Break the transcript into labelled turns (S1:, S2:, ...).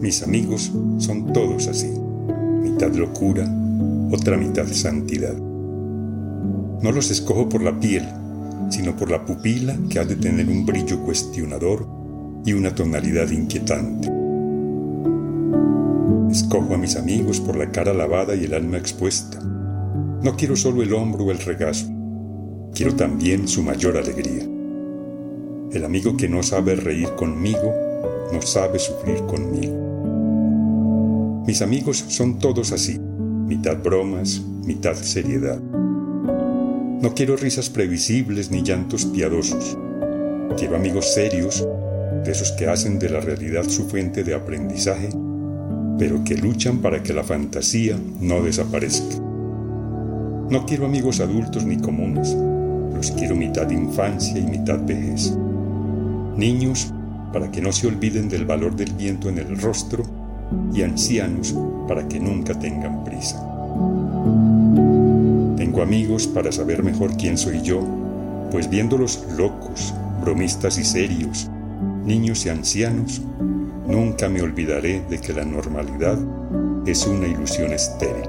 S1: Mis amigos son todos así, mitad locura, otra mitad santidad. No los escojo por la piel, sino por la pupila que ha de tener un brillo cuestionador y una tonalidad inquietante. Escojo a mis amigos por la cara lavada y el alma expuesta. No quiero solo el hombro o el regazo, quiero también su mayor alegría. El amigo que no sabe reír conmigo, no sabe sufrir conmigo. Mis amigos son todos así, mitad bromas, mitad seriedad. No quiero risas previsibles ni llantos piadosos. Quiero amigos serios, de esos que hacen de la realidad su fuente de aprendizaje, pero que luchan para que la fantasía no desaparezca. No quiero amigos adultos ni comunes, los quiero mitad infancia y mitad vejez niños para que no se olviden del valor del viento en el rostro y ancianos para que nunca tengan prisa. Tengo amigos para saber mejor quién soy yo, pues viéndolos locos, bromistas y serios, niños y ancianos, nunca me olvidaré de que la normalidad es una ilusión estéril.